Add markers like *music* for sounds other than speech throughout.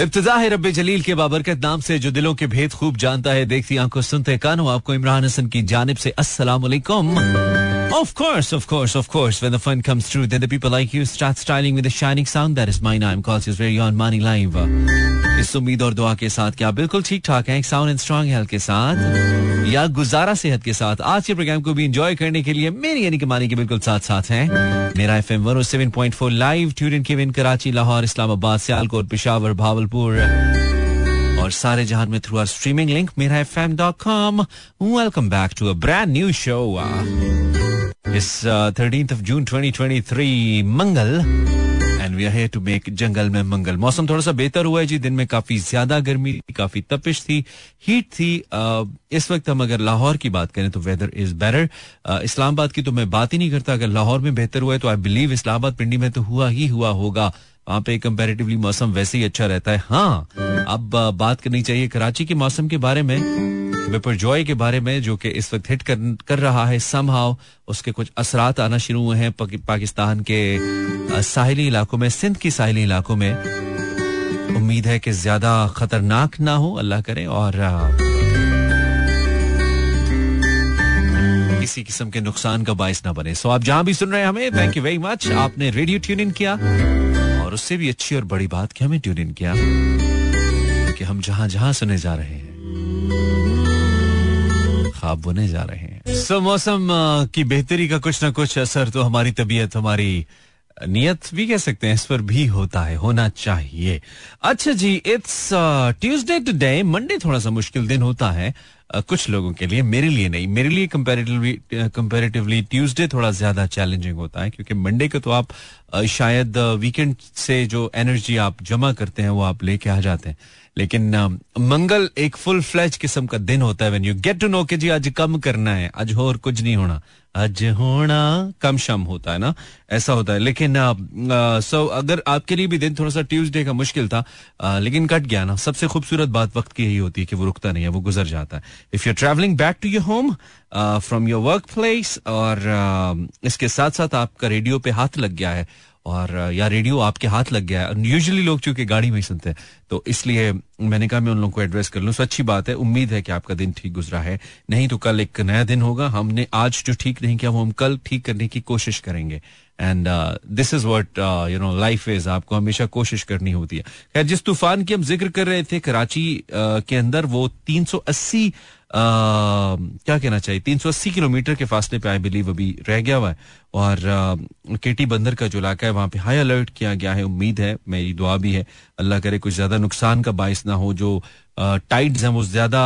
इब्तदा है रब जलील के बाबरकत नाम से, जो दिलों के भेद खूब जानता है, देखती आँखों सुनते कानों। आपको इमरान हसन की जानब से अस्सलाम Of course, of course, of course. When the fun comes through, then the people like you start styling with a shining sound. That is my name. Calls you very on money live. इस उम्मीद और दुआ के साथ क्या बिल्कुल ठीक ठाक है साउंड एंड स्ट्रॉन्ग हेल्थ के साथ या गुजारा सेहत के साथ आज के प्रोग्राम को भी एंजॉय करने के लिए मेरी यानी कमानी के बिल्कुल साथ साथ हैं Mera F M one seven point four live tune के विन कराची लाहौर इस्लामाबाद सियालकोट पिशावर भावलपुर और सारे जहान में through our streaming link Mera F M dot com welcome back to a brand new show is thirteen of June 2023 Mangal and we are to make जंगल में मंगल मौसम थोड़ा सा बेहतर हुआ है जी दिन में काफ़ी ज़्यादा गर्मी काफ़ी तपिश थी हीट थी। Uh, इस वक्त हम अगर लाहौर की बात करें तो वेदर इज़ बेटर इस्लामाबाद की तो मैं बात ही नहीं करता। अगर लाहौर में बेहतर हुआ है तो आई बिलीव इस्लामाबाद पिंडी में तो हुआ ही हुआ होगा। वहाँ पे कंपैरेटिवली मौसम वैसे ही अच्छा रहता है। हाँ अब बात करनी चाहिए कराची के मौसम के बारे में। विपर जॉय के बारे में जो कि इस वक्त हिट कर, कर रहा है समहाव उसके कुछ असरात आना शुरू हुए हैं पाकिस्तान के साहिली इलाकों में सिंध की साहिली इलाकों में। उम्मीद है कि ज़्यादा खतरनाक ना हो अल्लाह करे और किसी किस्म के नुकसान का बायस ना बने। सो आप जहाँ भी सुन रहे हैं हमें थैंक यू वेरी मच आपने रेडियो ट्यून इन किया और उससे भी अच्छी और बड़ी बात कि हमें ट्यून इन किया कि हम जहाँ जहाँ सुने जा रहे हैं। ख्वाब बुने जा रहे हैं। सो मौसम की बेहतरी का कुछ ना कुछ असर तो हमारी तबीयत, हमारी नियत भी कह सकते हैं, इस पर भी होता है, होना चाहिए। अच्छा जी इट्स ट्यूसडे टुडे मंडे थोड़ा सा मुश्किल दिन होता है कुछ लोगों के लिए, मेरे लिए नहीं, मेरे लिए कंपैरेटिवली कंपैरेटिवली ट्यूसडे थोड़ा ज़्यादा चैलेंजिंग होता है, क्योंकि मंडे को तो आप शायद वीकेंड से जो एनर्जी आप जमा करते हैं, वो आप लेके आ जाते हैं। लेकिन मंगल एक फुल फ्लैज किस्म का दिन होता है यू गेट टू नो कि जी आज कम करना है आज और कुछ नहीं होना। आज होना कम शम होता है ना? ऐसा होता है। लेकिन आ, आ, सो अगर आपके लिए भी दिन थोड़ा सा ट्यूसडे का मुश्किल था आ, लेकिन कट गया ना। सबसे खूबसूरत बात वक्त की यही होती है कि वो रुकता नहीं है वो गुजर जाता है। If you travelling back to your home from your work place और इसके साथ साथ आपका रेडियो पे हाथ लग गया है और या रेडियो आपके हाथ लग गया है। यूजुअली लोग चूँकि गाड़ी में ही सुनते हैं तो इसलिए मैंने कहा मैं उन लोगों को एड्रेस कर लूँ। अच्छी बात है उम्मीद है कि आपका दिन ठीक गुजरा है। नहीं तो कल एक नया दिन होगा। हमने आज जो ठीक नहीं किया वो हम कल ठीक करने की कोशिश करेंगे। And this is what you know life is आपको हमेशा कोशिश करनी होती है। खैर जिस तूफ़ान की हम ज़िक्र कर रहे थे कराची uh, के अंदर वो 380 क्या कहना चाहिए? 380 किलोमीटर के फासले पे आई बिलीव अभी रह गया हुआ है। और केटी बंदर का जो इलाका है, वहाँ पे हाई अलर्ट किया गया है। उम्मीद है, मेरी दुआ भी है, अल्लाह करे कुछ ज़्यादा नुकसान का बायस ना हो। जो टाइड्स हैं, वो ज़्यादा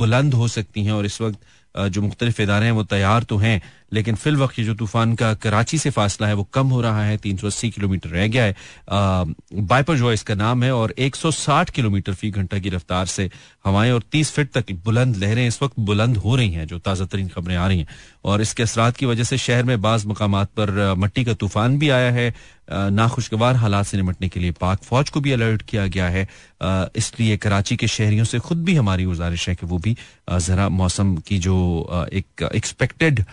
बुलंद हो सकती हैं। और इस वक्त जो मुख्तलिफ़ इदारे हैं, वो तैयार तो हैं। लेकिन फिल वक्त जो तूफ़ान का कराची से फासला है, वो कम हो रहा है, तीन सौ अस्सी किलोमीटर रह गया है। बाइपर जो इसका नाम है और एक सौ साठ किलोमीटर फ़ी घंटा की रफ्तार से हवाएँ और तीस फीट तक बुलंद लहरें इस वक्त बुलंद हो रही हैं, जो ताज़ा तरीन खबरें आ रही हैं। और इसके असरात की वजह से शहर में बाज मकाम पर मट्टी का तूफ़ान भी आया है। नाखुशगवार हालात से निपटने के लिए पाक फौज को भी अलर्ट किया गया है। इसलिए कराची के शहरियों से खुद भी हमारी गुजारिश है कि वो भी जरा मौसम की जो एक एक्सपेक्टेड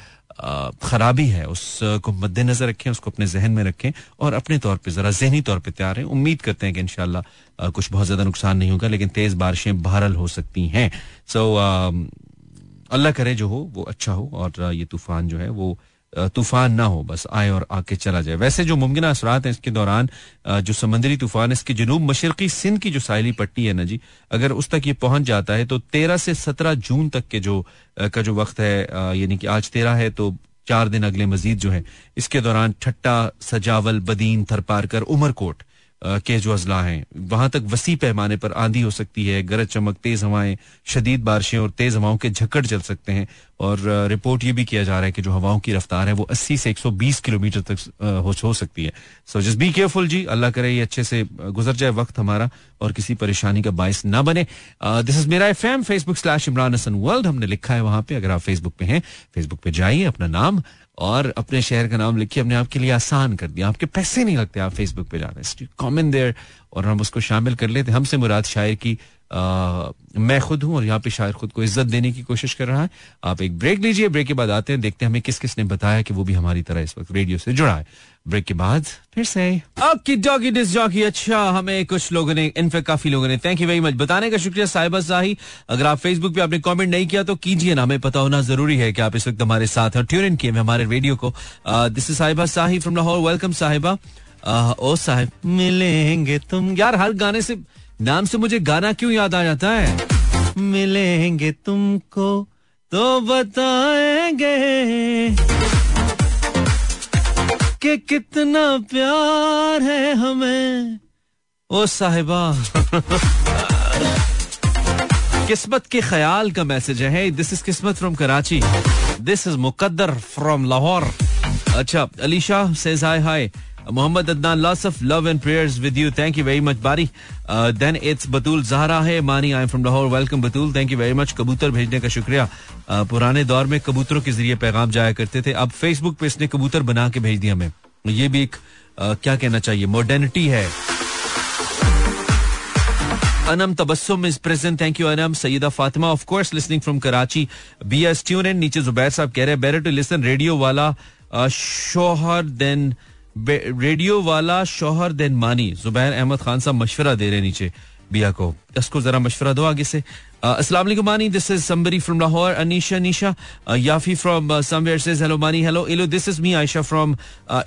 खराबी है, उसको मद्देनजर रखें, उसको अपने जहन में रखें और अपने तौर पर जरा जहनी तौर पर तैयार है उम्मीद करते हैं कि इनशाला कुछ बहुत ज़्यादा नुकसान नहीं होगा, लेकिन तेज बारिशें बहरल हो सकती हैं। सो अल्लाह करे जो हो, वो अच्छा हो और ये तूफ़ान जो है, वो तूफ़ान ना हो, बस आए और आके चला जाए। वैसे जो मुमकिन असरात हैं इसके दौरान जो समंदरी तूफ़ान, इसके जनूब मशरकी सिंध की जो साइली पट्टी है ना जी, अगर उस तक ये पहुँच जाता है तो तेरह से सत्रह जून तक के जो का जो वक्त है यानी कि आज तेरह है तो चार दिन अगले मजीद जो है, इसके दौरान ठट्टा, सजावल, बदीन, थरपारकर, उमरकोट के जो अजला हैं। वहाँ तक वसी पैमाने पर आंधी हो सकती है गरज चमक तेज हवाएँ शदीद बारिशें और तेज हवाओं के झक्कड़ चल सकते हैं। और रिपोर्ट ये भी किया जा रहा है कि जो हवाओं की रफ्तार है वो 80 से 120 किलोमीटर तक हो, सकती है। सो जस्ट बी केयरफुल जी। अल्लाह करे ये अच्छे से गुजर जाए वक्त हमारा और किसी परेशानी का बायस ना बने। This is Mera F M Facebook slash Imran Hasan world हमने लिखा है वहाँ पे अगर आप फेसबुक पे हैं फेसबुक पे जाइए अपना नाम और अपने शहर का नाम लिखिए, अपने आपके लिए आसान कर दिया। आपके पैसे नहीं लगते, आप फेसबुक पे जाना कॉमेंट देयर और हम उसको शामिल कर लेते हमसे मुराद शायर की मैं खुद हूँ और यहाँ पे शायर खुद को इज़्ज़त देने की कोशिश कर रहा है। आप एक ब्रेक लीजिए, ब्रेक के बाद आते हैं, देखते हैं हमें किस किस ने बताया कि वो भी हमारी तरह इस वक्त रेडियो से जुड़ा है। ब्रेक के बाद फिर से। ओके डॉगी डिस जॉकी अच्छा हमें कुछ लोगों ने इनफेक्ट काफ़ी लोगों ने थैंक यू वेरी मच बताने का शुक्रिया साहिबा साही अगर आप फेसबुक पे आपने कमेंट नहीं किया तो कीजिए ना, हमें पता होना ज़रूरी है कि आप इस वक्त हमारे साथ हैं ट्यून इन किए हमारे रेडियो को। दिस इज़ साहिबा साही फ्रॉम लाहौर वेलकम साहिबा। ओ साहिब, मिलेंगे तुम। यार, हर गाने से नाम से मुझे गाना क्यों याद आ जाता है? मिलेंगे तुमको तो बताएँगे कि कितना प्यार है हमें। ओ साहिबा, किस्मत के ख्याल का मैसेज है। This is Kismat from Karachi. This is Muqaddar from Lahore. अच्छा Alisha says hi hi Mohammad Adnan lots of love and prayers with you thank you very much बारी देन इट्स बतूल जहरा है Mani I am from Lahore welcome Batool thank you very much कबूतर भेजने का शुक्रिया. Uh, पुराने दौर में कबूतरों के ज़रिए पैगाम जाया करते थे. अब फेसबुक पे इसने कबूतर बना के भेज दिया हमें. ये भी एक uh, क्या कहना चाहिए? मॉडर्निटी है. Anam Tabassum is present thank you Anam. Saeeda Fatima of course listening from Karachi B S tune in नीचे जुबैर साहब कह रहे हैं बेटर टू लिसन रेडियो वाला शोहर देन रेडियो वाला शोहर देन मानी, जुबैर अहमद खान साहब मशवरा दे रहे नीचे, बिया को। इसको जरा मशवरा दो आगे से। अस्सलाम वालेकुम Mani this is somebody from Lahore Anisha Nisha Yafi from somewhere says hello Mani hello hello this is me Ayesha from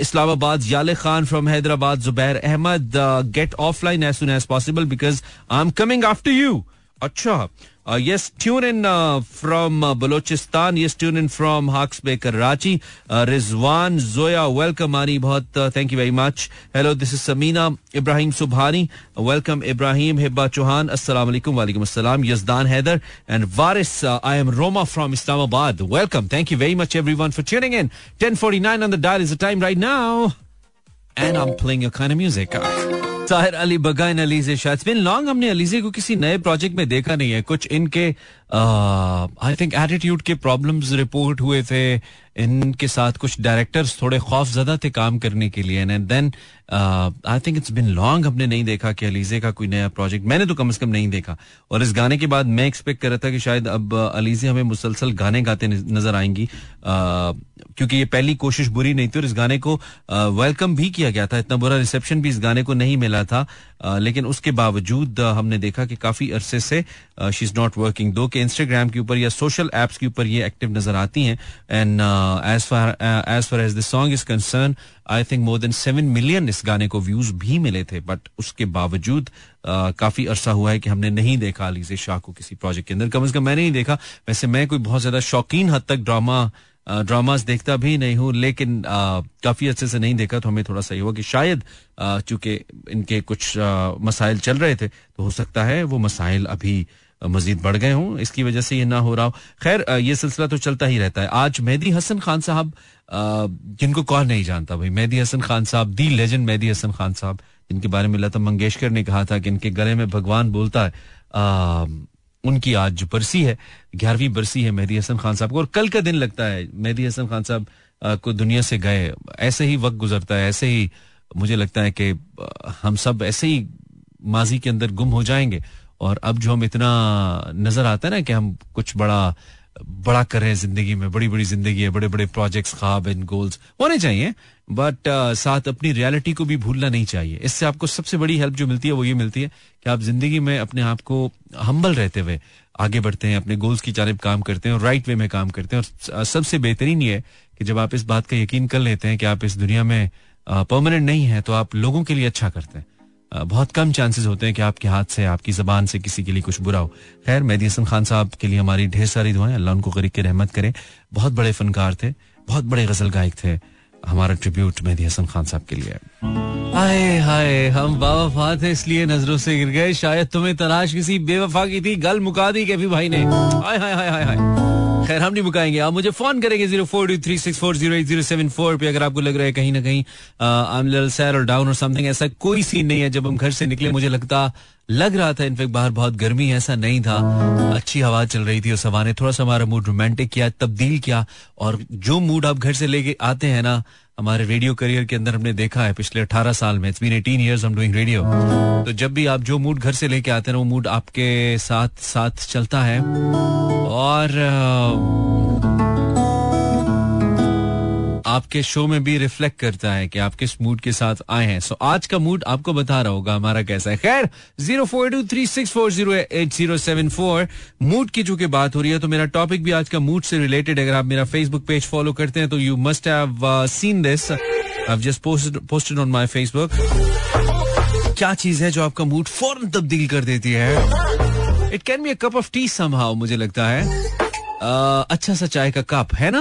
Islamabad, Yale Khan from Hyderabad, Zubair Ahmed get offline as soon as possible because I am coming after you अच्छा। Uh, yes, tune in uh, from uh, Balochistan. Yes, tune in from Hawks. Uh, Rizwan Zoya, welcome, Ani. Uh, thank you very much. Hello, this is Samina Ibrahim Subhani. Welcome, Ibrahim Hibba Chauhan. Assalamu alaikum. Walaikum assalam. Yazdan Heather and Varis. I am Roma from Islamabad. Welcome. Thank you very much, everyone, for tuning in. 10:49 on the dial is the time right now, and I'm playing your kind of music. Tahir Ali Bagga in Alizeh शायद। बिन long हमने अलीजे को किसी नए project में देखा नहीं है। कुछ इनके आई थिंक एटीट्यूड के प्रॉब्लम्स रिपोर्ट हुए थे इनके साथ कुछ डायरेक्टर्स थोड़े खौफ ज़्यादा थे काम करने के लिए and then I think it's been long हमने नहीं देखा कि अलीजे का कोई नया प्रोजेक्ट मैंने तो कम से कम नहीं देखा। और इस गाने के बाद मैं एक्सपेक्ट कर रहा था कि शायद अब अलीजे हमें मुसलसल गाने गाते नज़र आएँगी। Uh, क्योंकि ये पहली कोशिश बुरी नहीं थी और इस गाने को वेलकम भी किया गया था इतना बुरा रिसेप्शन भी इस गाने को नहीं मिला था। लेकिन उसके बावजूद हमने देखा कि काफ़ी अरसे से शी इज़ नॉट वर्किंग दो के इंस्टाग्राम के ऊपर या सोशल एप्स के ऊपर ये एक्टिव नज़र आती हैं. And as far as far as the song is concern I think more than seven million इस गाने को व्यूज़ भी मिले थे. बट उसके बावजूद काफ़ी अरसा हुआ है कि हमने नहीं देखा अलीजे शाह को किसी प्रोजेक्ट के अंदर. कम से कम मैंने नहीं देखा. वैसे मैं कोई बहुत ज़्यादा शौकीन हद तक ड्रामा ड्रामास देखता भी नहीं हूँ, लेकिन काफ़ी अच्छे से नहीं देखा तो हमें थोड़ा सही हुआ कि शायद चूँकि इनके कुछ मसाइल चल रहे थे तो हो सकता है वो मसाइल अभी मजीद बढ़ गए हों, इसकी वजह से ये ना हो रहा हो। खैर ये सिलसिला तो चलता ही रहता है। आज मेहदी हसन खान साहब जिनको कौन नहीं जानता भाई, मेहदी हसन खान साहब, दी लेजेंड मेहदी हसन खान साहब, जिनके बारे में लता मंगेशकर ने कहा था कि इनके गले में भगवान बोलता है उनकी आज बरसी है, ग्यारहवीं बरसी है मेहदी हसन खान साहब को, और कल का दिन लगता है, मेहदी हसन खान साहब को दुनिया से गए, ऐसे ही वक्त गुजरता है, ऐसे ही मुझे लगता है कि हम सब ऐसे ही माजी के अंदर गुम हो जाएँगे, और अब जो हम इतना नज़र आता है ना कि हम कुछ बड़ा बड़ा कर रहे हैं ज़िंदगी में बड़ी बड़ी ज़िंदगी है बड़े बड़े प्रोजेक्ट्स ख्वाब एंड गोल्स होने चाहिए। बट uh, साथ अपनी रियलिटी को भी भूलना नहीं चाहिए। इससे आपको सबसे बड़ी हेल्प जो मिलती है वो ये मिलती है कि आप ज़िंदगी में अपने आप को हम्बल रहते हुए आगे बढ़ते हैं अपने गोल्स की जानब काम करते हैं और राइट वे में काम करते हैं। और सबसे बेहतरीन ये कि जब आप इस बात का यकीन कर लेते हैं कि आप इस दुनिया में परमानेंट नहीं है तो आप लोगों के लिए अच्छा करते हैं। बहुत कम चांसेस होते हैं कि आपके हाथ से आपकी जबान से किसी के लिए कुछ बुरा हो। खैर मेहदी हसन खान साहब के लिए हमारी ढेर सारी दुआएँ। अल्लाह उनको गरीब के रहमत करे। बहुत बड़े फनकार थे बहुत बड़े गज़ल गायक थे। हमारा ट्रिब्यूट मेहदी हसन खान साहब के लिए। हाय हाय, हम बाबा थे इसलिए नज़रों से गिर गए। शायद तुम्हें तलाश किसी बेवफा की थी, गल मुका दी के भी भाई ने। हाय हाय हाय हाय हाय। खैर, हम नहीं मुकाएँगे। आप मुझे फ़ोन करेंगे zero four two three six four zero eight zero seven four पे अगर आपको लग रहा है कहीं ना कहीं आई सैर और डाउन और समथिंग ऐसा कोई सीन नहीं है। जब हम घर से निकले, मुझे लगता, लग रहा था, इनफेक्ट बाहर बहुत गर्मी है, ऐसा नहीं था। अच्छी हवा चल रही थी उस हवा ने थोड़ा सा हमारा मूड रोमांटिक किया, तब्दील किया, और जो मूड आप घर से लेके आते हैं ना हमारे रेडियो करियर के अंदर हमने देखा है, पिछले 18 साल में। इट्स बीन 18 इयर्स हम डूइंग रेडियो तो जब भी आप जो मूड घर से लेके आते हैं, वो मूड आपके साथ साथ चलता है। और आपके शो में भी रिफ्लेक्ट करता है कि आप किस मूड के साथ आए हैं। सो आज का मूड आपको बता रहा होगा हमारा कैसा है। खैर zero four two three six four zero eight zero seven four mood की चूँकि बात हो रही है तो मेरा टॉपिक भी आज का मूड से रिलेटेड अगर आप मेरा फेसबुक पेज फॉलो करते हैं तो you must have seen this I just posted on Facebook क्या चीज़ है जो आपका मूड फ़ौरन तब्दील कर देती है? It can be a cup of tea somehow मुझे लगता है। Uh, अच्छा सा चाय का कप है ना?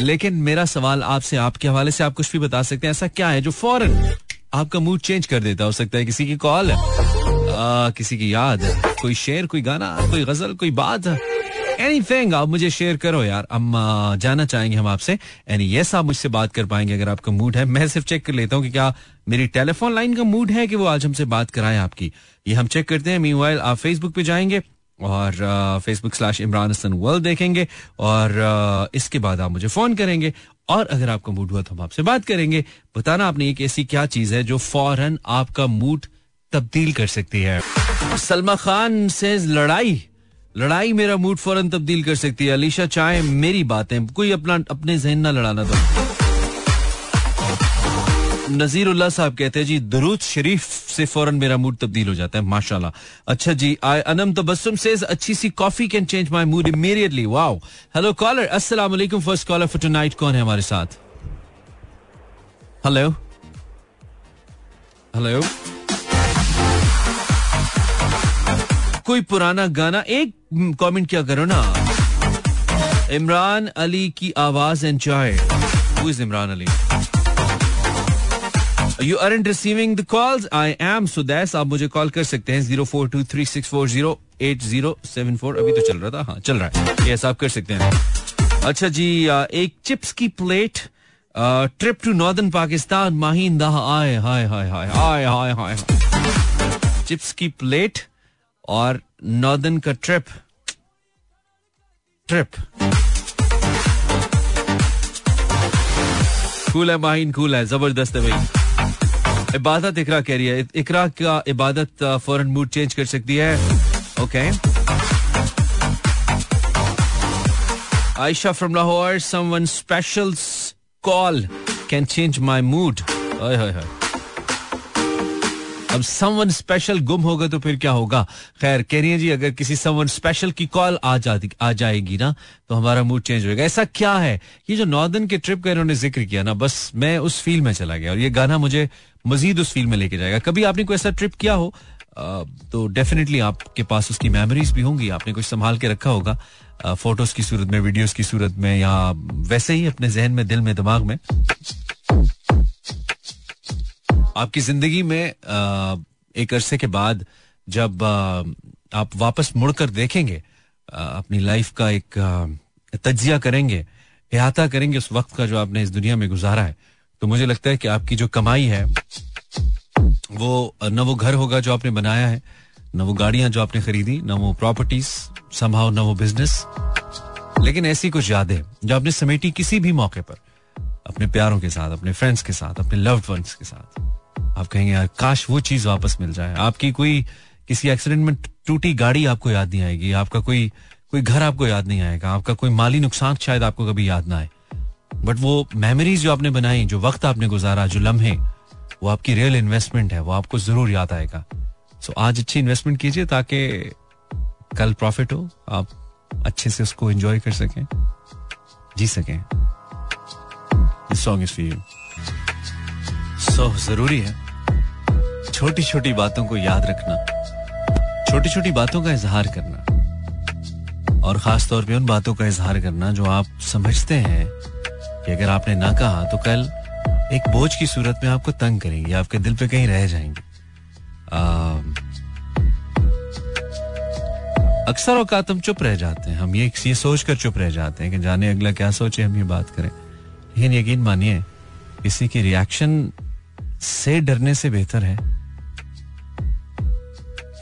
लेकिन मेरा सवाल आपसे, आपके हवाले से आप कुछ भी बता सकते हैं। ऐसा क्या है जो फ़ौरन आपका मूड चेंज कर देता हो? सकता है किसी की कॉल किसी की याद, कोई शेर, कोई गाना, कोई गज़ल, कोई बात। एनीथिंग आप मुझे शेयर करो यार। हम जाना चाहेंगे हम आपसे। एनी यस आप मुझसे बात कर पाएँगे अगर आपका मूड है। मैं सिर्फ़ चेक कर लेता हूँ कि क्या मेरी टेलीफोन लाइन का मूड है कि वो आज हमसे बात कराएँ आपकी। ये हम चेक करते हैं। मी आप फेसबुक पे जाएँगे। और Facebook slash Imran Hasan world देखेंगे और इसके बाद आप मुझे फ़ोन करेंगे और अगर आपका मूड हुआ तो हम आपसे बात करेंगे। बताना आपने एक ऐसी क्या चीज़ है जो फ़ौरन आपका मूड तब्दील कर सकती है। सलमा खान से लड़ाई लड़ाई मेरा मूड फ़ौरन तब्दील कर सकती है। अलीशा चाहे मेरी बातें, कोई अपना, अपने जहन ना लड़ाना दो नजीर उल्ला साहब कहते हैं, जी, दरूद शरीफ से फ़ौरन मेरा मूड तब्दील हो जाता है, माशाल्लाह. अच्छा जी आई अनम तबस्सुम सेज अच्छी सी coffee can change my mood immediately wow hello caller अस्सलाम वालेकुम फ़र्स्ट कॉलर फॉर टुनाइट कौन है हमारे साथ? हेलो हेलो कोई पुराना गाना, एक कमेंट क्या करो ना? इमरान अली की आवाज़ enjoy Imran Ali you are in receiving the calls I am Sudais आप मुझे कॉल कर सकते हैं zero four two three six four zero eight zero seven four अभी तो चल रहा था हाँ चल रहा है। यस आप कर सकते हैं। अच्छा जी एक चिप्स की plate trip to northern Pakistan Maheen दाह आए, hi hi hi hi hi hi chips की प्लेट और नॉर्दर्न का ट्रिप ट्रिप कूल है, माहीन कूल है, ज़बरदस्त है भाई। इबादत इकरा कह रही है। इकरा का इबादत फ़ौरन मूड चेंज कर सकती है। Okay Ayesha from Lahore someone special call can change my mood अब समवन स्पेशल गुम होगा तो फिर क्या होगा? खैर, कह रही है जी, अगर किसी समवन स्पेशल की कॉल आ जाती, आ जाएगी ना तो हमारा मूड चेंज होगा ऐसा क्या है? ये जो नॉर्दर्न के ट्रिप का इन्होंने ज़िक्र किया ना, बस मैं उस फील में चला गया और ये गाना मुझे मजीद उस फील में लेके जाएगा। कभी आपने कोई ऐसा ट्रिप किया हो? तो डेफिनेटली आपके पास उसकी मेमोरीज भी होंगी, आपने कुछ संभाल के रखा होगा। फ़ोटोज़ की सूरत में वीडियोस की सूरत में, या वैसे ही अपने जहन में, दिल में, दिमाग में। आपकी ज़िंदगी में एक अरसे के बाद जब आप वापस मुड़कर देखेंगे अपनी लाइफ का एक तजिया करेंगे अहाता करेंगे उस वक्त का जो आपने इस दुनिया में गुजारा है तो मुझे लगता है कि आपकी जो कमाई है, वो न वो घर होगा जो आपने बनाया है, न वो गाड़ियाँ जो आपने खरीदी, न वो प्रॉपर्टीज़ संभाव न वो बिज़नेस लेकिन ऐसी कुछ यादें, जो आपने समेटी किसी भी मौके पर, अपने प्यारों के साथ, अपने फ्रेंड्स के साथ, अपने लव्ड वंस के साथ। आप कहेंगे यार काश वो चीज़ वापस मिल जाए। आपकी कोई किसी एक्सीडेंट में टूटी गाड़ी आपको याद नहीं आएगी आपका कोई कोई घर आपको याद नहीं आएगा आपका कोई माली नुकसान शायद आपको कभी याद ना आए। बट वो मेमोरीज जो आपने बनाई जो वक्त आपने गुजारा जो लम्हे वो आपकी रियल इन्वेस्टमेंट है वो आपको ज़रूर याद आएगा। सो so, आज अच्छी इन्वेस्टमेंट कीजिए ताकि कल प्रॉफिट हो आप अच्छे से उसको एंजॉय कर सकें जी सकें। Song is for you so ज़रूरी है छोटी छोटी बातों को याद रखना छोटी छोटी बातों का इजहार करना, और खास तौर पे उन बातों का इजहार करना जो आप समझते हैं कि अगर आपने ना कहा तो कल एक बोझ की सूरत में आपको तंग करेंगे, आपके दिल पे कहीं रह जाएँगे। अक्सर औकात हम चुप रह जाते हैं, हम ये ये सोच कर चुप रह जाते हैं कि जाने अगला क्या सोचे हम ये बात करें। लेकिन यकीन मानिए किसी की रिएक्शन से डरने से बेहतर है।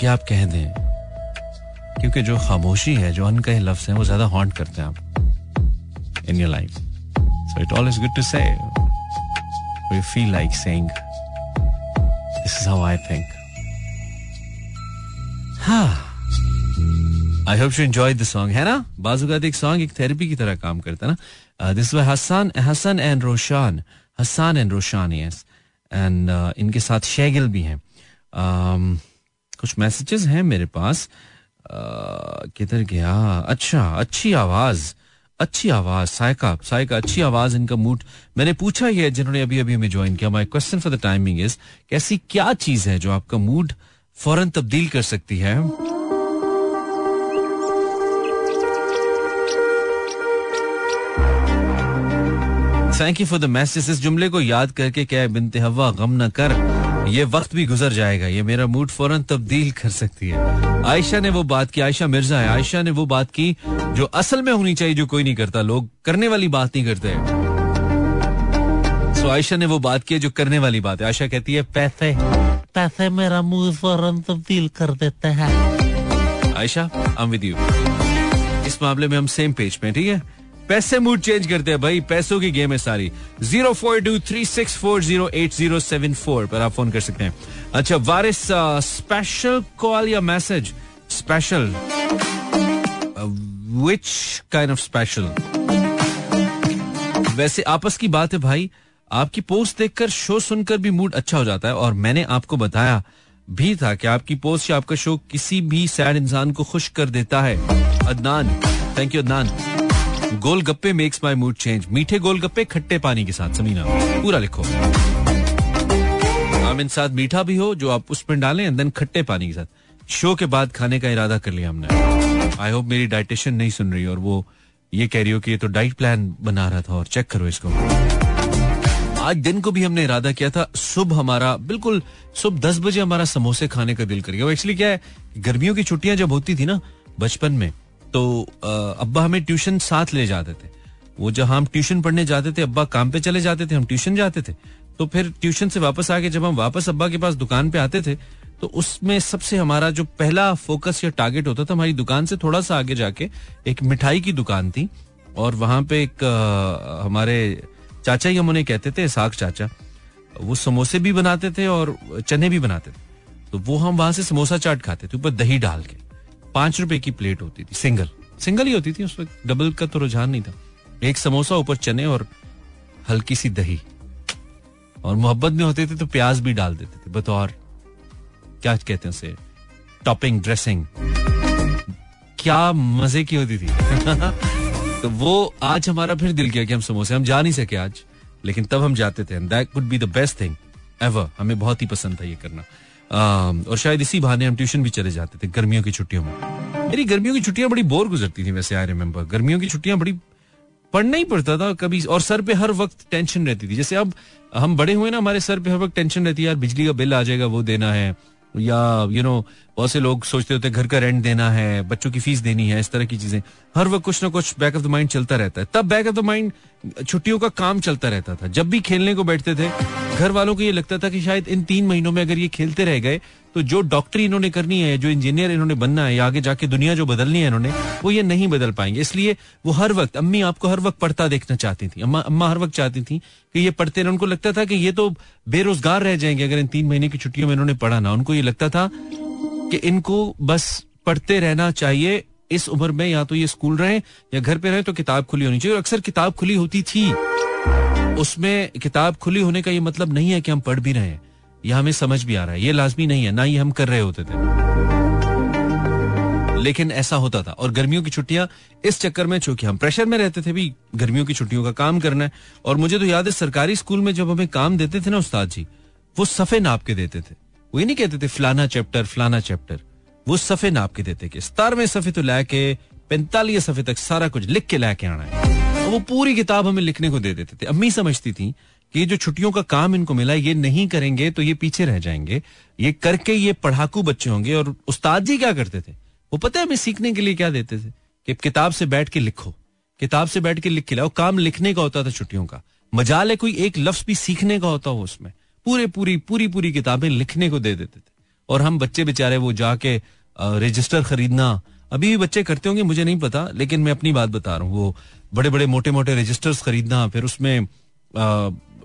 कि आप कह दें क्योंकि जो खामोशी है जो अनकहे लफ्ज हैं वो ज़्यादा हॉन्ट करते हैं आप in your life it always good to say. Or you feel like saying, This is how I think. Ha. I hope you enjoy the song है ना बाजुगात एक सॉन्ग एक थेरेपी की तरह काम करता है ना this way Hasan Hasan and Roshan Hasan and Roshan yes and इनके साथ शेगिल भी हैं um, कुछ मैसेजेस हैं मेरे पास। किधर गया? अच्छा अच्छी आवाज़ अच्छी आवाज़, सायका सायका, अच्छी आवाज़ इनका मूड मैंने पूछा ये जिन्होंने अभी अभी हमें ज्वाइन किया। My question for the timing is कैसी क्या चीज़ है जो आपका मूड फ़ौरन तब्दील कर सकती है? Thank you for the message इस जुमले को याद करके क्या बिनते हवा गम न कर। ये वक्त भी गुजर जाएगा। ये मेरा मूड फ़ौरन तब्दील कर सकती है। आयशा ने वो बात की, आयशा मिर्ज़ा है। आयशा ने वो बात की जो असल में होनी चाहिए, जो कोई नहीं करता। लोग करने वाली बात नहीं करते। सो आयशा ने वो बात की जो करने वाली बात है। आयशा कहती है, पैसे पैसे मेरा मूड फ़ौरन तब्दील कर देते हैं। आयशा आई विद यू इस मामले में हम सेम पेज पे ठीक है? पैसे मूड चेंज करते हैं भाई, पैसों की गेम है सारी। Zero four two three six four zero eight zero seven four पर आप फ़ोन कर सकते हैं। अच्छा वारिस स्पेशल कॉल या message special which kind of special वैसे आपस की बात है भाई, आपकी पोस्ट देखकर शो सुनकर भी मूड अच्छा हो जाता है और मैंने आपको बताया भी था कि आपकी पोस्ट या आपका शो किसी भी सैड इंसान को खुश कर देता है। Adnan thank you Adnan. Golgappe makes my mood change मीठे गोलगप्पे, खट्टे पानी के साथ। समीना, पूरा लिखो। आमिन साथ मीठा भी हो, जो आप उसमें डालें देन खट्टे पानी के साथ। शो के बाद खाने का इरादा कर लिया हमने। आई होप मेरी डाइटिशियन नहीं सुन रही, और वो ये कह रही हो कि ये तो डाइट प्लान बना रहा था, और चेक करो इसको। आज दिन को भी हमने इरादा किया था, सुबह हमारा, बिल्कुल, सुबह दस बजे हमारा समोसे खाने का दिल कर गया। एक्चुअली क्या है, गर्मियों की छुट्टियाँ जब होती थी ना, बचपन में तो अब्बा हमें ट्यूशन साथ ले जाते थे। वो जब हम ट्यूशन पढ़ने जाते थे, अब्बा काम पे चले जाते थे, हम ट्यूशन जाते थे। तो फिर ट्यूशन से वापस आके जब हम वापस अब्बा के पास दुकान पे आते थे तो उसमें सबसे हमारा जो पहला फोकस या टारगेट होता था, हमारी दुकान से थोड़ा सा आगे जाके एक मिठाई की दुकान थी और वहाँ पे एक हमारे चाचा ही हम उन्हें कहते थे, साग चाचा। वो समोसे भी बनाते थे और चने भी बनाते थे। तो वो हम वहाँ से समोसा चाट खाते थे, ऊपर दही डाल के। पाँच रुपए की प्लेट होती थी, सिंगल। सिंगल ही होती थी, उस वक्त। डबल का तो रुझान नहीं था। एक समोसा, ऊपर चने और हल्की सी दही। और मोहब्बत में होते थे तो प्याज भी डाल देते थे, बतौर। क्या कहते हैं उसे? Topping, dressing. क्या मज़े की होती थी। *laughs* तो वो आज हमारा फिर दिल किया कि हम समोसे, हम जा नहीं सके आज। लेकिन तब हम जाते थे that would be the best thing ever हमें बहुत ही पसंद था ये करना। और शायद इसी बहाने हम ट्यूशन भी चले जाते थे, गर्मियों की छुट्टियों में। मेरी गर्मियों की छुट्टियाँ बड़ी बोर गुजरती थी वैसे आई रिमेम्बर गर्मियों की छुट्टियाँ बड़ी पढ़ना ही पड़ता था कभी, और सर पे हर वक्त टेंशन रहती थी। जैसे अब हम बड़े हुए ना, हमारे सर पे हर वक्त टेंशन रहती है, यार बिजली का बिल आ जाएगा, वो देना है या यू नो बहुत से लोग सोचते होते घर का रेंट देना है, बच्चों की फ़ीस देनी है, इस तरह की चीज़ें। हर वक्त कुछ ना कुछ बैक ऑफ़ द माइंड चलता रहता है। तब बैक ऑफ़ द माइंड छुट्टियों का काम चलता रहता था। जब भी खेलने को बैठते थे, घर वालों को ये लगता था कि शायद इन तीन महीनों में अगर ये खेलते रह गए तो जो डॉक्टरी इन्होंने करनी है, जो इंजीनियर इन्होंने बनना है, या आगे जाके दुनिया जो बदलनी है इन्होंने, वो ये नहीं बदल पाएँगे। इसलिए वो हर वक्त, अम्मी आपको हर वक्त पढ़ता देखना चाहती थी। अम्मा अम्मा हर वक्त चाहती थी कि ये पढ़ते रहे। उनको लगता था कि ये तो बेरोजगार रह जाएँगे अगर इन तीन महीने की छुट्टियों में इन्होंने पढ़ा ना। उनको ये लगता था कि इनको बस पढ़ते रहना चाहिए। इस उम्र में या तो ये स्कूल रहे या घर पे रहे तो किताब खुली होनी चाहिए। और अक्सर किताब खुली होती थी। उसमें किताब खुली होने का ये मतलब नहीं है कि हम पढ़ भी रहे हैं। या हमें समझ भी आ रहा है। ये लाजमी नहीं है, ना ही हम कर रहे होते थे। लेकिन ऐसा होता था। और गर्मियों की छुट्टियाँ, इस चक्कर में चूँकि हम प्रेशर में रहते थे भी, गर्मियों की छुट्टियों का काम करना है। और मुझे तो याद है, सरकारी स्कूल में जब हमें काम देते थे ना उस्ताद जी, वो सफे नाप के देते थे। वो ये नहीं कहते थे, फलाना चैप्टर फलाना चैप्टर। वो सफे नाप के देते कि सतारवें सफे तो लाके पैंतालीस सफे तक सारा कुछ लिख के लाके आना है। वो पूरी किताब हमें लिखने को दे देते थे। अम्मी समझती थी ये जो छुट्टियों का काम इनको मिला ये नहीं करेंगे तो ये पीछे रह जाएँगे। ये करके ये पढ़ाकू बच्चे होंगे और उस्ताद जी क्या करते थे? वो पता है हमें सीखने के लिए क्या देते थे? कि किताब से बैठ के लिखो। किताब से बैठ के लिख के लाओ। काम लिखने का होता था छुट्टियों का। मजाल है, कोई एक लफ्ज भी सीखने का होता हो उसमें। पूरे, पूरी पूरी पूरी किताबें लिखने को दे देते थे। और हम बच्चे बेचारे वो जाके रजिस्टर खरीदना। अभी भी बच्चे करते होंगे, मुझे नहीं पता, लेकिन मैं अपनी बात बता रहा हूँ। वो बड़े बड़े मोटे मोटे रजिस्टर्स खरीदना, फिर उसमें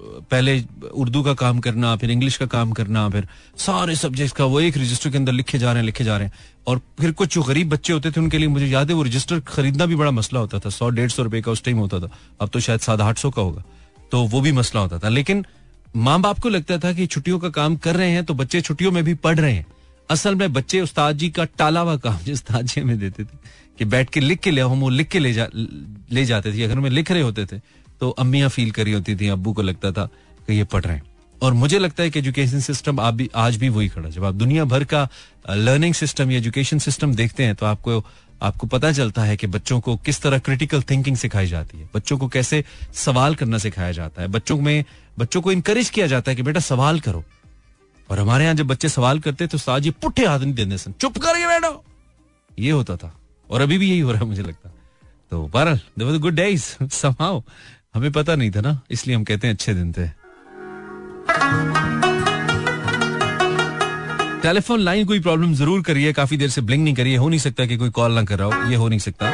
पहले उर्दू का काम करना, फिर इंग्लिश का काम करना, फिर सारे सब्जेक्ट का वो एक रजिस्टर के अंदर लिखे जा रहे हैं, लिखे जा रहे हैं। और फिर कुछ जो गरीब बच्चे होते थे, उनके लिए मुझे याद है, वो रजिस्टर खरीदना भी बड़ा मसला होता था। सौ, डेढ़ सौ रुपए का उस टाइम होता था। अब तो शायद सात, आठ सौ का होगा। तो वो भी मसला होता था। लेकिन माँ बाप को लगता था कि छुट्टियों का काम कर रहे हैं तो बच्चे छुट्टियों में भी पढ़ रहे हैं। असल में बच्चे उस्ताद जी का टाला हुआ काम जो उस्ताद जी हमें देते थे, कि बैठ के लिख के ले हम वो लिख के ले जा, ले जाते थे, अगर हमें लिख रहे होते थे तो अम्मियाँ फील करी होती थी अबू को लगता था कि ये पढ़ रहे हैं। और मुझे लगता है कि एजुकेशन सिस्टम आप भी, आज भी वही खड़ा जब आप दुनिया भर का लर्निंग सिस्टम या एजुकेशन सिस्टम देखते हैं तो आपको आपको पता चलता है कि बच्चों को किस तरह क्रिटिकल थिंकिंग सिखाई जाती है। बच्चों को कैसे सवाल करना सिखाया जाता है। बच्चों में, बच्चों को इनकरेज किया जाता है कि बेटा सवाल करो। और हमारे यहाँ जब बच्चे सवाल करते तो साज ये पुट्ठे हाथ नहीं देने सन। चुप करिए बेटा ये होता था। और अभी भी यही हो रहा है मुझे लगता। तो बहरहाल गुड डेज़ समहाउ हमें पता नहीं था ना इसलिए हम कहते हैं अच्छे दिन थे। टेलीफोन लाइन कोई प्रॉब्लम ज़रूर करिए काफ़ी देर से ब्लिंक नहीं करिए हो नहीं सकता कि कोई कॉल ना कर रहा हो ये हो नहीं सकता।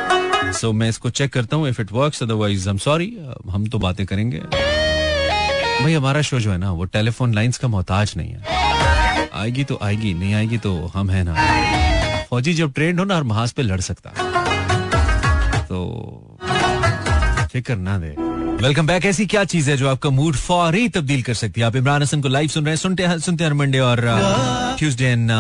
सो so, मैं इसको चेक करता हूँ if it works otherwise I am sorry हम तो बातें करेंगे। भाई हमारा शो जो है ना वो टेलीफोन लाइंस का मोहताज नहीं है। आएगी तो आएगी नहीं आएगी तो हम है ना। फौजी जब ट्रेंड हो ना हर महाज पे लड़ सकता। तो फ़िक्र ना दे। वेलकम बैक ऐसी क्या चीज है जो आपका मूड फौरी तब्दील कर सकती है आप इमरान हसन को लाइव सुन रहे हैं सुनते सुनते हर मंडे और Tuesday and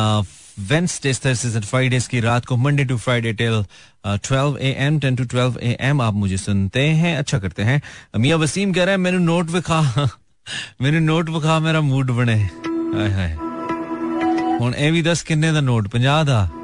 Wednesday and Fridays की रात को Monday to Friday till twelve A M ten to twelve A M आप मुझे सुनते हैं अच्छा करते हैं मियाँ वसीम कह रहे हैं मैंने नोट विखा *laughs* मैंने नोट विखा मेरा मूड बने हाय हाय ਹੁਣ ਇਹ ਵੀ ਦੱਸ ਕਿੰਨੇ ਦਾ note 50 the Em, uh,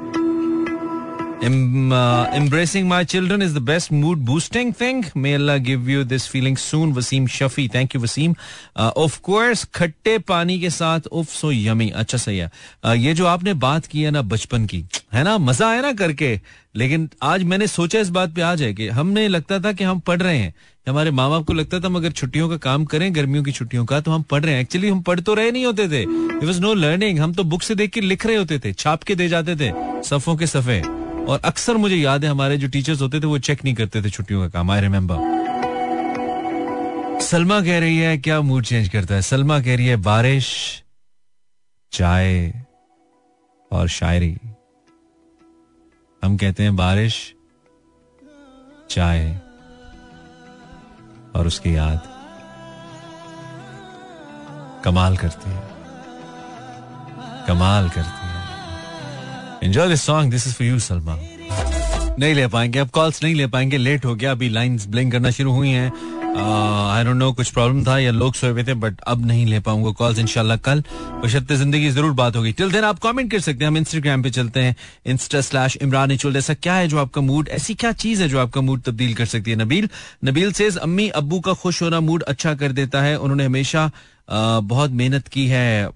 embracing my children is the best mood boosting thing. May Allah give you this feeling soon. Wasim Shafi. Thank you, Wasim. Uh, of course, खट्टे पानी के साथ उफ सो यमी अच्छा सही है uh, ये जो आपने बात की है ना बचपन की है ना मज़ा आया ना करके लेकिन आज मैंने सोचा इस बात पे आ जाए कि हमने लगता था कि हम पढ़ रहे हैं हमारे माँ बाप को लगता था हम अगर छुट्टियों का काम करें गर्मियों की छुट्टियों का तो हम पढ़ रहे हैं एक्चुअली हम पढ़ तो रहे नहीं होते थे इट वॉज़ नो लर्निंग हम तो बुक से देख के लिख रहे होते थे छाप के दे जाते थे सफों के सफे और अक्सर मुझे याद है, हमारे जो टीचर्स होते थे, वो चेक नहीं करते थे छुट्टियों का काम आई रिमेम्बर सलमा कह रही है, क्या मूड चेंज करता है? सलमा कह रही है, बारिश, चाय और शायरी। हम कहते हैं, बारिश, चाय और उसकी याद कमाल करती है। कमाल करती है। Enjoy this song this is for you Salma नहीं ले पाएँगे। अब कॉल्स नहीं ले पाएँगे। लेट हो गया। अभी लाइंस ब्लिंक करना शुरू हुई हैं। आई डोंट नो कुछ प्रॉब्लम था या लोग सोए हुए थे बट अब नहीं ले पाऊँगा कॉल्स इनशाला कल। बशर्ते ज़िंदगी ज़रूर बात होगी। टिल देन आप कमेंट कर सकते हैं, हम इंस्टाग्राम पे चलते हैं। इंस्टा स्लैश इमरान इचुल ऐसा क्या है जो आपका मूड ऐसी क्या चीज़ है जो आपका मूड तब्दील कर सकती है? नबील नबील सेज अम्मी अबू का खुश होना मूड अच्छा कर देता है। उन्होंने हमेशा बहुत मेहनत की है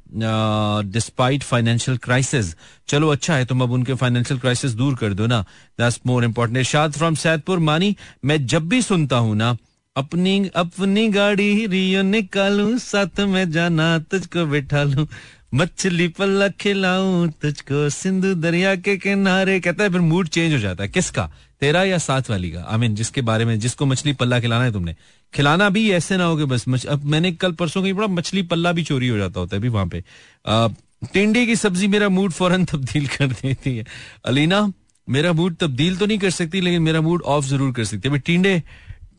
डिस्पाइट फाइनेंशियल क्राइसिस चलो अच्छा है, तुम अब उनके फाइनेंशियल क्राइसिस दूर कर दो ना। That's more important Irshad from Saidpur. Maani, मैं जब भी सुनता हूँ ना अपनी अपनी गाड़ी रियो निकालू साथ में जाना तुझको बैठा लू मछली पल्ला खिलाऊ तुझको सिंधु दरिया के किनारे कहता है फिर मूड चेंज हो जाता है। किसका? तेरा या साथ वाली का? आई मीन जिसके बारे में जिसको मछली पल्ला खिलाना है तुमने। खिलाना भी ऐसे ना हो कि बस मच, अब मैंने कल परसों कहीं बड़ा मछली पल्ला भी चोरी हो जाता होता है भी वहाँ पे। टिंडे की सब्ज़ी मेरा मूड फ़ौरन *laughs* तब्दील कर देती है। अलीना मेरा मूड तब्दील तो नहीं कर सकती लेकिन मेरा मूड ऑफ़ ज़रूर कर सकती है। टिंडे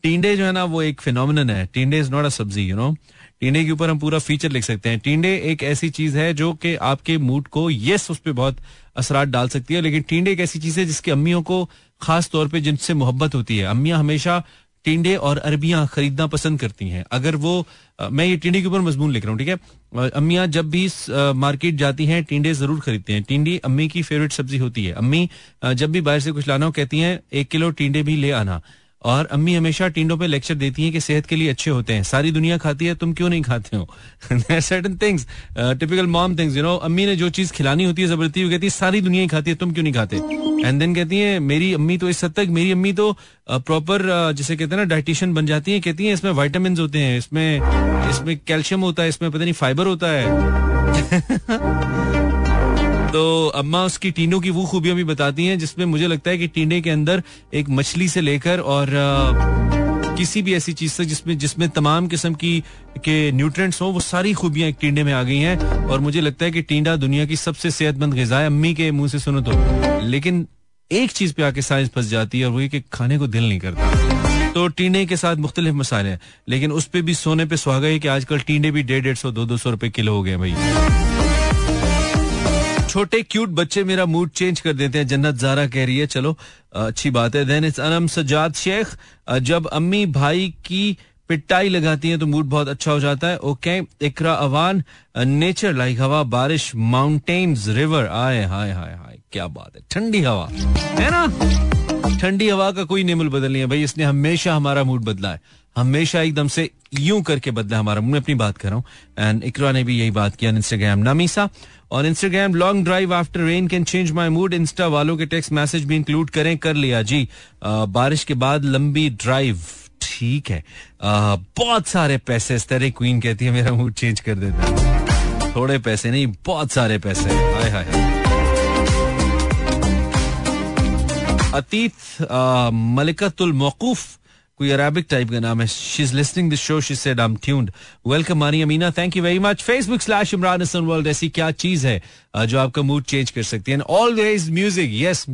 टिंडे जो है ना वो एक फिनोमिनन है। टिंडे इज़ नॉट अ सब्ज़ी यू नो टींडे के ऊपर हम पूरा फीचर लिख सकते हैं। टींडे एक ऐसी चीज़ है जो कि आपके मूड को यस उस पर बहुत असरार डाल सकती है लेकिन टींडे एक ऐसी चीज़ है जिसकी अम्मियों को खास तौर पे जिनसे मोहब्बत होती है। अम्मियाँ हमेशा टिंडे और अरबियाँ खरीदना पसंद करती हैं। अगर वो आ, मैं ये टिंडे के ऊपर मजमून लिख रहा हूँ ठीक है? अम्मियाँ जब भी आ, मार्केट जाती हैं टिंडे ज़रूर खरीदते हैं। टिंडे अम्मी की फेवरेट सब्ज़ी होती है। अम्मी आ, जब भी बाहर से कुछ लाना हो कहती हैं एक किलो टिंडे भी ले आना। और अम्मी हमेशा टिंडों पे लेक्चर देती हैं कि सेहत के लिए अच्छे होते हैं। सारी दुनिया खाती है तुम क्यों नहीं खाते हो? Certain things typical mom things you know अम्मी ने जो चीज़ खिलानी होती है ज़बरदस्ती वो कहती है सारी दुनिया ही खाती है तुम क्यों नहीं खाते? एंड देन कहती है मेरी अम्मी तो इस हद तक मेरी अम्मी तो प्रॉपर uh, जिसे कहते हैं ना डाइटिशियन बन जाती है कहती है इसमें वाइटामिन होते हैं इसमें इसमें कैल्शियम होता है इसमें पता नहीं फाइबर होता है. *laughs* तो अम्मा उसकी टीनों की वो खूबियाँ भी बताती हैं, जिसमें मुझे लगता है कि टीने के अंदर एक मछली से लेकर और किसी भी ऐसी चीज़ से जिसमें जिसमें तमाम किस्म की, के न्यूट्रिएंट्स हो, वो सारी खूबियाँ एक टींडे में आ गई हैं। और मुझे लगता है कि टींडा दुनिया की सबसे सेहतमंद गजा है। अम्मी के मुँह से सुनो तो। लेकिन एक चीज़ पे आके साइंस फंस जाती है और वही कि खाने को दिल नहीं करता। तो टींडे के साथ मुख्तलिफ़ मसाले हैं। लेकिन उस पर भी सोने पे सुहागा है कि आजकल टींडे भी डेढ़ डेढ़ सौ, दो दो सौ रुपए किलो हो गए भाई। छोटे क्यूट बच्चे मेरा मूड चेंज कर देते हैं। जन्नत जारा कह रही है, चलो, अच्छी बात है। देन इट्स अनम सजाद शेख जब अम्मी भाई की पिटाई लगाती हैं तो मूड बहुत अच्छा हो जाता है। Okay Iqra Awan nature like hawa, baarish mountains river आए, हाय हाय हाय, क्या बात है। ठंडी हवा, है ना? ठंडी हवा का कोई निमल बदल नहीं है। भाई, इसने हमेशा हमारा मूड बदला है। हमेशा एकदम से यूँ करके बदला हमारा मैं अपनी बात कर रहा हूँ। एंड इकरा ने भी यही बात किया इंस्टाग्राम नमीसा और Instagram long drive after rain can change my mood Insta वालों के टेक्स्ट मैसेज भी इंक्लूड करें। कर लिया जी। आ, बारिश के बाद लंबी ड्राइव ठीक है। आ, बहुत सारे पैसे तरह क्वीन कहती है मेरा मूड चेंज कर देता है। थोड़े पैसे नहीं बहुत सारे पैसे। हाय हाय अतीत मलिकतुल मौकूफ कोई अरेबिक टाइप का नाम है। She is listening this show she said I am tuned welcome Maani Amina thank you very much Facebook slash Imran Hasan world ऐसी क्या चीज़ है जो आपका मूड चेंज कर सकती है? ऑलवेज म्यूज़िक यस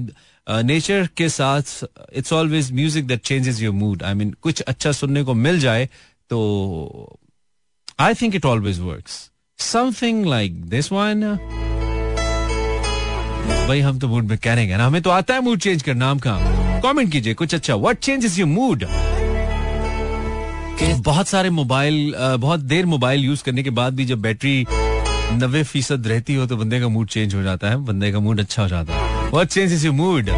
नेचर के साथ it's always music that changes your mood I mean कुछ अच्छा सुनने को मिल जाए तो I think it always works something like this one भाई, हम तो मूड में कह रहे हैं ना, हमें तो आता है मूड चेंज करना हम कहा? कमेंट कीजिए, कुछ अच्छा। व्हाट चेंजेस योर मूड बहुत सारे मोबाइल बहुत देर मोबाइल यूज़ करने के बाद भी जब बैटरी नब्बे फ़ीसद रहती हो तो बंदे का मूड चेंज हो जाता है। बंदे का मूड अच्छा हो जाता है। What changes your mood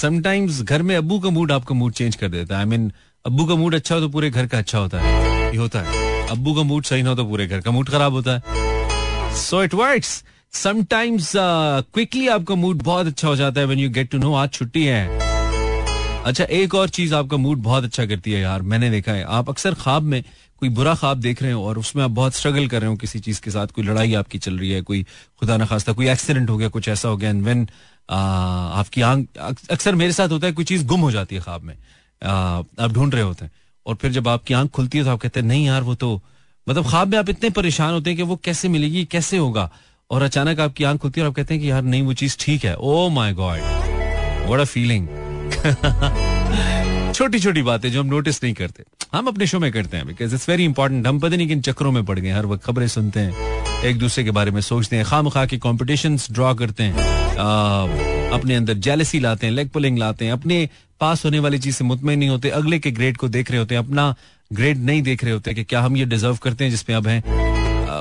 sometimes घर में अब्बू का मूड आपका मूड चेंज कर देता है। आई मीन अबू का मूड अच्छा हो तो पूरे घर का अच्छा होता है। ये होता है। अब्बू का मूड सही ना हो तो पूरे घर का मूड खराब होता है। So it works sometimes quickly आपका मूड बहुत अच्छा हो जाता है। When you get to know आज छुट्टी है। अच्छा एक और चीज़ आपका मूड बहुत अच्छा करती है यार, मैंने देखा है। आप अक्सर ख्वाब में कोई बुरा ख्वाब देख रहे हो और उसमें आप बहुत स्ट्रगल कर रहे हो किसी चीज़ के साथ, कोई लड़ाई आपकी चल रही है, कोई खुदा ना खास्ता, कोई एक्सीडेंट हो गया, कुछ ऐसा हो गया एंड वेन आपकी आँख अक्सर मेरे साथ होता है, कोई चीज़ गुम हो जाती है ख्वाब में। आप ढूंढ रहे होते हैं और फिर जब आपकी आँख खुलती है तो आप कहते हैं, नहीं यार, वो तो मतलब ख्वाब में आप इतने परेशान होते हैं कि वो कैसे मिलेगी, कैसे होगा? और अचानक आपकी आँख खुलती है और आप कहते हैं कि, यार, नहीं, वो चीज़ ठीक है। ओ my God what a feeling *laughs* छोटी छोटी बातें जो हम नोटिस नहीं करते। हम अपने शो में करते हैं बिकॉज़ इट्स वेरी इंपॉर्टेंट हम पता नहीं किन चक्रों में पड़ गए हर वक्त खबरें सुनते हैं एक दूसरे के बारे में सोचते हैं खाम खा के कॉम्पिटिशन ड्रॉ करते हैं आ, अपने अंदर जेलसी लाते हैं लेग पुलिंग लाते हैं अपने पास होने वाली चीज़ से मुतमिन नहीं होते अगले के ग्रेड को देख रहे होते हैं अपना ग्रेड नहीं देख रहे होते कि क्या हम ये डिजर्व करते हैं जिसमें अब हैं।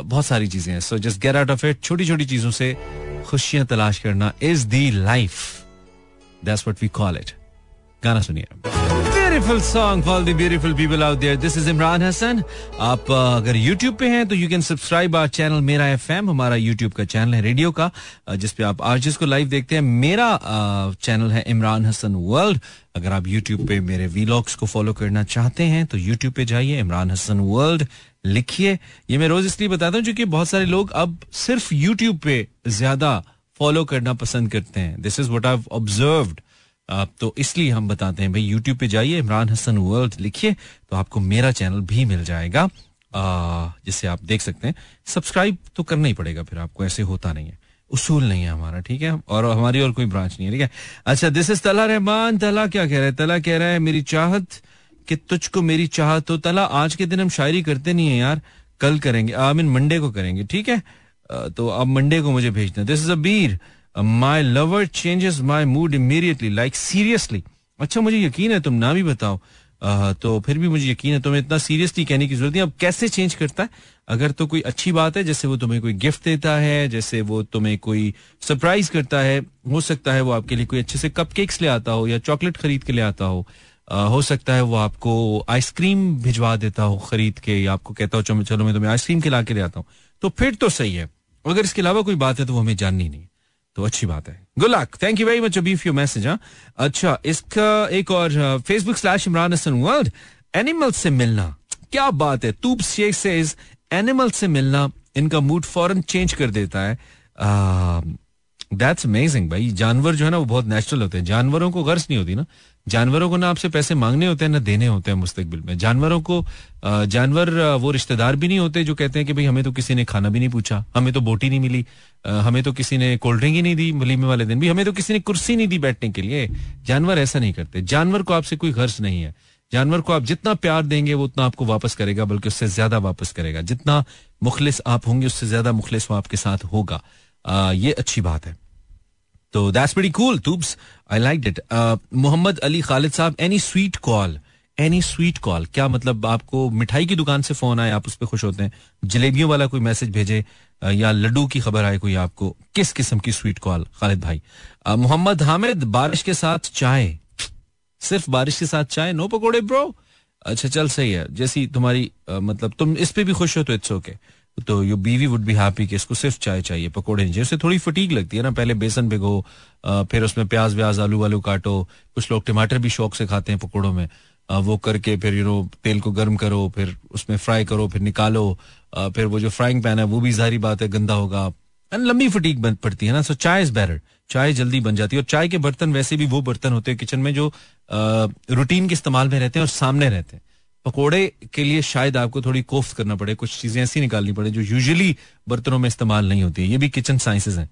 बहुत सारी चीज़ें हैं। So just get out of it छोटी छोटी चीज़ों से खुशियाँ तलाश करना is the life that's what we call it गाना सुनिए। Beautiful song for the beautiful people out there this is Imran Hasan आप अगर YouTube पे हैं तो you can subscribe our channel मेरा एफएम हमारा YouTube का चैनल है रेडियो का जिस पे आप आरजेस को लाइव देखते हैं, मेरा चैनल है इमरान हसन वर्ल्ड अगर आप YouTube पे मेरे वीलॉग्स को फॉलो करना चाहते हैं तो YouTube पे जाइए इमरान हसन वर्ल्ड लिखिए। ये मैं रोज इसलिए बताता हूँ, क्योंकि बहुत सारे लोग अब सिर्फ़ यूट्यूब पे ज़्यादा फॉलो करना पसंद करते हैं। This is what I observed तो इसलिए हम बताते हैं, भाई यूट्यूब पे जाइए, इमरान हसन वर्ल्ड लिखिए तो आपको मेरा चैनल भी मिल जाएगा। जिससे आप देख सकते हैं। सब्सक्राइब तो करना ही पड़ेगा फिर आपको, ऐसे होता नहीं है। उसूल नहीं है हमारा, ठीक है? और हमारी और कोई ब्रांच नहीं है, ठीक है? अच्छा दिस इज़ तला रहमान तला क्या कह रहा है? तला कह रहा है, मेरी चाहत, कि तुझको मेरी चाहत तो तला आज के दिन हम शायरी करते नहीं है यार। कल करेंगे आई मीन मंडे को करेंगे, ठीक है? तो अब मंडे को मुझे भेजना। This is Abeer my lover changes my mood immediately like seriously अच्छा मुझे यकीन है तुम ना भी बताओ। Uh, तो फिर भी मुझे यकीन है तुम्हें इतना सीरियसली कहने की ज़रूरत नहीं। अब कैसे चेंज करता है? अगर तो कोई अच्छी बात है जैसे वो तुम्हें कोई गिफ्ट देता है जैसे वो तुम्हें कोई सरप्राइज़ करता है हो सकता है वो आपके लिए कोई अच्छे से कप केक्स ले आता हो या चॉकलेट खरीद के ले आता हो। Uh, हो सकता है वो आपको आइसक्रीम भिजवा देता हो खरीद के या आपको कहता हो चलो मैं तुम्हें आइसक्रीम खिला के ले आता हूँ। तो फिर तो सही है। अगर इसके अलावा कोई बात है तो वो हमें जाननी नहीं। तो अच्छी बात है। Good luck thank you very much अबीफ you message हाँ अच्छा इसका, एक और Facebook slash Imran Hasan world animal से मिलना। क्या बात है? तूब शेख से एनिमल से मिलना इनका मूड फॉरन चेंज कर देता है। दैट्स अमेजिंग भाई। जानवर जो है ना, वो बहुत नेचुरल होते हैं। जानवरों को गर्ज नहीं होती ना। जानवरों को ना आपसे पैसे मांगने होते हैं, ना देने होते हैं मुस्तकबिल में। जानवरों को जानवर वो रिश्तेदार भी नहीं होते जो कहते हैं कि भाई हमें तो किसी ने खाना भी नहीं पूछा, हमें तो बोटी नहीं मिली हमें तो किसी ने कोल्ड ड्रिंक ही नहीं दी वलीमे वाले दिन भी, हमें तो किसी ने कुर्सी नहीं दी बैठने के लिए। जानवर ऐसा नहीं करते। जानवर को आपसे कोई गर्ज नहीं है। जानवर को आप जितना प्यार देंगे, वो उतना आपको वापस करेगा, बल्कि उससे ज़्यादा वापस करेगा। जितना मुखलिस आप होंगे, उससे ज़्यादा मुखलिस वो आपके साथ होगा। ये अच्छी बात है। तो that's very cool tubes I like it Mohammad Ali Khalid साहब any sweet call any sweet call क्या मतलब आपको मिठाई की दुकान से फ़ोन आए, आप उस पर खुश होते हैं? जलेबियों वाला कोई मैसेज भेजे या लड्डू की खबर आए कोई आपको? किस किस्म की स्वीट कॉल खालिद भाई? मोहम्मद हामिद बारिश के साथ चाय। सिर्फ़ बारिश के साथ चाय? नो पकोड़े ब्रो अच्छा चल, सही है। जैसी तुम्हारी मतलब तुम इस पे भी खुश हो तो इट्स ओके तो you biwi would be happy कि इसको सिर्फ़ चाय चाहिए, पकोड़े नहीं चाहिए। उससे थोड़ी फटीक लगती है ना, पहले बेसन भिगो फिर उसमें प्याज व्याज आलू वालू काटो, कुछ लोग टमाटर भी शौक से खाते हैं पकोड़ों में। वो करके फिर यू नो तेल को गर्म करो, फिर उसमें फ्राई करो, फिर निकालो फिर वो जो फ्राइंग पैन है, वो भी जारी बात है, गंदा होगा। एंड लंबी फटीक पड़ती है ना। सो चाय इज़ बेटर चाय जल्दी बन जाती है। और चाय के बर्तन वैसे भी वो बर्तन होते हैं किचन में जो रूटीन के इस्तेमाल में रहते हैं और सामने रहते हैं। पकोड़े के लिए शायद आपको थोड़ी कोफ्त करना पड़े, कुछ चीज़ें ऐसी निकालनी पड़े जो यूजुअली बर्तनों में इस्तेमाल नहीं होती है। ये भी किचन साइंसेज हैं।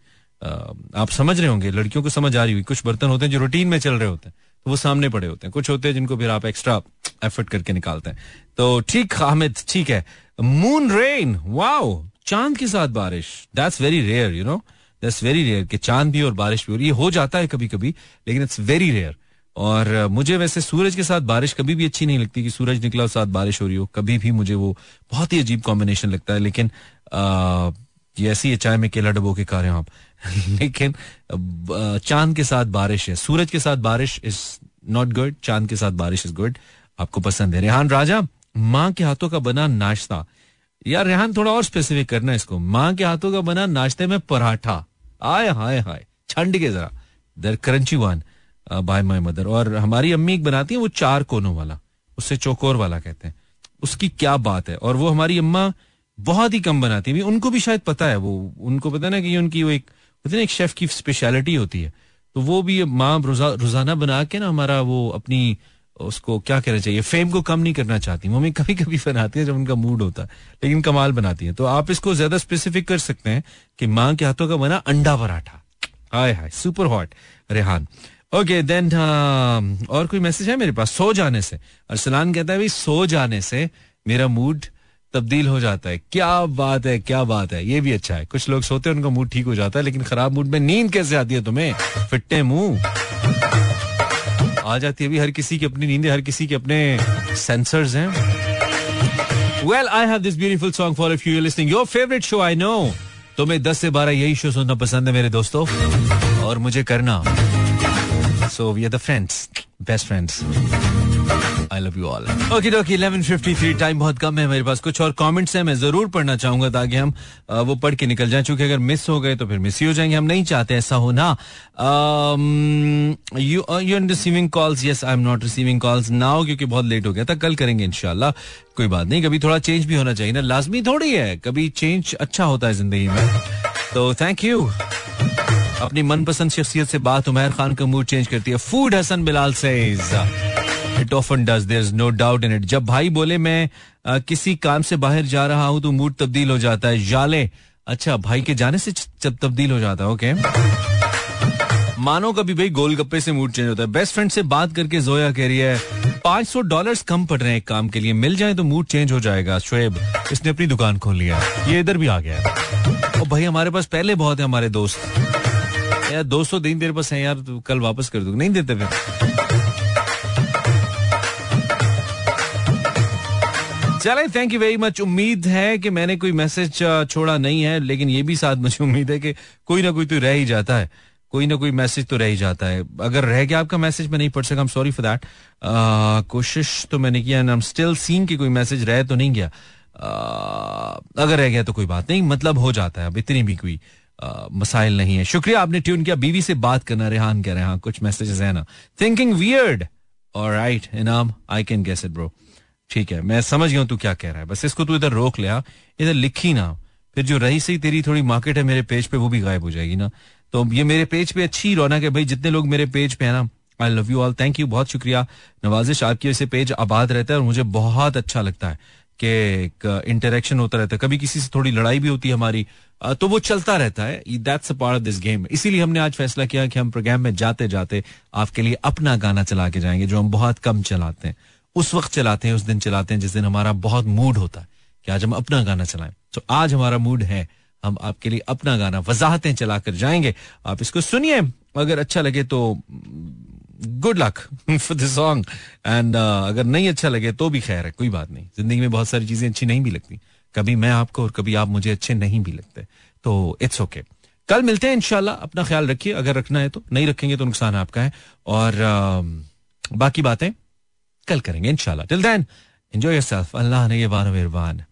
आप समझ रहे होंगे, लड़कियों को समझ आ रही हुई कुछ बर्तन होते हैं जो रूटीन में चल रहे होते हैं तो वो सामने पड़े होते हैं। कुछ होते हैं जिनको फिर आप एक्स्ट्रा एफर्ट करके निकालते हैं। तो ठीक हामिद ठीक है। मून रेन वाओ चाँद के साथ बारिश that's very rare you know that's very rare कि चाँद भी और बारिश भी और ये हो जाता है कभी कभी लेकिन इट्स वेरी रेयर और मुझे वैसे सूरज के साथ बारिश कभी भी अच्छी नहीं लगती कि सूरज निकला और साथ बारिश हो रही हो। कभी भी मुझे वो बहुत ही अजीब कॉम्बिनेशन लगता है, लेकिन ये ऐसी है, चाय में केला डबो के खा रहे हो आप। *laughs* लेकिन चाँद के साथ बारिश है। सूरज के साथ बारिश इज़ नॉट गुड चाँद के साथ बारिश इज़ गुड आपको पसंद है। रेहान, राजा, माँ के हाथों का बना नाश्ता। यार, रेहान, थोड़ा और स्पेसिफिक करना इसको। माँ के हाथों का बना नाश्ते में पराठा। आय हाय हाय। ठंड के जरा। The crunchy one by my mother और हमारी अम्मी एक बनाती है, वो चार कोनों वाला। उससे चौकोर वाला कहते हैं। उसकी क्या बात है? और वो हमारी अम्मा बहुत ही कम बनाती है। उनको भी शायद पता है वो। उनको पता ना कि उनकी वो एक एक शेफ की स्पेशलिटी होती है। तो वो भी माँ रोज़ाना बना के ना हमारा वो अपनी, उसको क्या कहना चाहिए? फेम को कम नहीं करना चाहती। मम्मी कभी कभी बनाती है जब उनका मूड होता है। लेकिन कमाल बनाती है। तो आप इसको ज़्यादा स्पेसिफिक कर सकते हैं कि माँ के हाथों का बना अंडा पराठा। हाय हाय super hot Rehan. Okay then और कोई मैसेज है मेरे पास? सो जाने से। अरसलान कहता है, भाई, सो जाने से मेरा मूड तब्दील हो जाता है। क्या बात है, क्या बात है। ये भी अच्छा है। कुछ लोग सोते हैं, उनका मूड ठीक हो जाता है, लेकिन खराब मूड में नींद कैसे आती है तुम्हें? फिट्टे मुँह। आ जाती है भी हर किसी की अपनी नींद, हर किसी के अपने सेंसर्स हैं। Well I have this beautiful song for if you listening your favourite show I know तुम्हें दस से बारह यही शो सुनना पसंद है मेरे दोस्तों। और मुझे करना। So we are the friends best friends I love you all okey dokey eleven fifty three time बहुत कम है मेरे पास कुछ और कमेंट्स हैं मैं ज़रूर पढ़ना चाहूँगा ताकि हम वो पढ़ के निकल जाएँ चूँकि अगर मिस हो गए तो फिर मिस ही हो जाएँगे हम नहीं चाहते ऐसा हो ना you you receiving calls yes I am not receiving calls now क्योंकि बहुत लेट हो गया था कल करेंगे इनशाला कोई बात नहीं कभी थोड़ा चेंज भी होना चाहिए ना लाजमी थोड़ी है कभी चेंज अच्छा होता है ज़िंदगी में तो थैंक यू अपनी मनपसंद शख्सियत से बात उमैर खान का मूड चेंज करती है। फ़ूड हसन बिलाल से it often does there is no doubt in it जब भाई बोले मैं आ, किसी काम से बाहर जा रहा हूँ तो मूड तब्दील हो जाता है। जाले। अच्छा भाई के जाने से तब्दील हो जाता है ओके मानो कभी भाई गोलगप्पे से मूड चेंज होता है। बेस्ट फ्रेंड से बात करके जोया कह रही है पाँच सौ डॉलर कम पड़ रहे हैं काम के लिए। मिल जाए तो मूड चेंज हो जाएगा। शोएब इसने अपनी दुकान खोल लिया ये इधर भी आ गया भाई हमारे पास पहले बहुत है, हमारे दोस्त। यार दो सौ दिन तेरे पास है, यार कल वापस कर दू नहीं देते फिर। चले थैंक यू वेरी मच उम्मीद है कि मैंने कोई मैसेज छोड़ा नहीं है, लेकिन ये भी साथ मुझे उम्मीद है कि कोई ना कोई तो रह ही जाता है। कोई ना कोई मैसेज तो रह ही जाता है। अगर रह गया आपका मैसेज मैं नहीं पढ़ सका सॉरी फॉर दैट कोशिश तो मैंने किया एंड स्टिल सीन की कोई मैसेज रह तो नहीं गया। अगर रह गया तो कोई बात नहीं मतलब हो जाता है, अब इतनी भी कोई मसाइल नहीं है। शुक्रिया, आपने ट्यून किया, बीवी से बात करना, रेहान कह रहे हैं हाँ कुछ मैसेजेस है ना। थिंकिंग वियर्ड और right Inam I can guess it bro ठीक है, मैं समझ गया तू क्या कह रहा है। बस इसको तू इधर रोक लिया इधर लिखी ना। फिर जो रही सही, तेरी थोड़ी मार्केट है मेरे पेज पे, वो भी गायब हो जाएगी ना। तो ये मेरे पेज पे अच्छी रौनक है भाई, जितने लोग मेरे पेज पे है ना I love you all thank you बहुत शुक्रिया। नवाजिश, आपकी वजह से पेज आबाद रहता है और मुझे बहुत अच्छा लगता है। कि इंटरेक्शन होता रहता है। कभी किसी से थोड़ी लड़ाई भी होती है हमारी तो वो चलता रहता है। That's a part of this game इसीलिए हमने आज फैसला किया कि हम प्रोग्राम में जाते जाते आपके लिए अपना गाना चला के जाएँगे, जो हम बहुत कम चलाते हैं। उस वक्त चलाते हैं, उस दिन चलाते हैं, जिस दिन हमारा बहुत मूड होता है कि आज हम अपना गाना चलाएँ। तो आज हमारा मूड है, हम आपके लिए अपना गाना, वजाहतें चलाकर जाएँगे। आप इसको सुनिए, अगर अच्छा लगे तो good luck for this song and अगर नहीं अच्छा लगे तो भी खैर है कोई बात नहीं। ज़िंदगी में बहुत सारी चीज़ें अच्छी नहीं भी लगती। कभी मैं आपको और कभी आप मुझे अच्छे नहीं भी लगते। तो इट्स ओके okay. कल मिलते हैं इनशाला अपना ख्याल रखिए। अगर रखना है तो नहीं रखेंगे तो नुकसान आपका है। और uh, बाकी बातें कल करेंगे इनशाला टिल देन एंजॉय अल्लाह ने ये बानो मेहरबान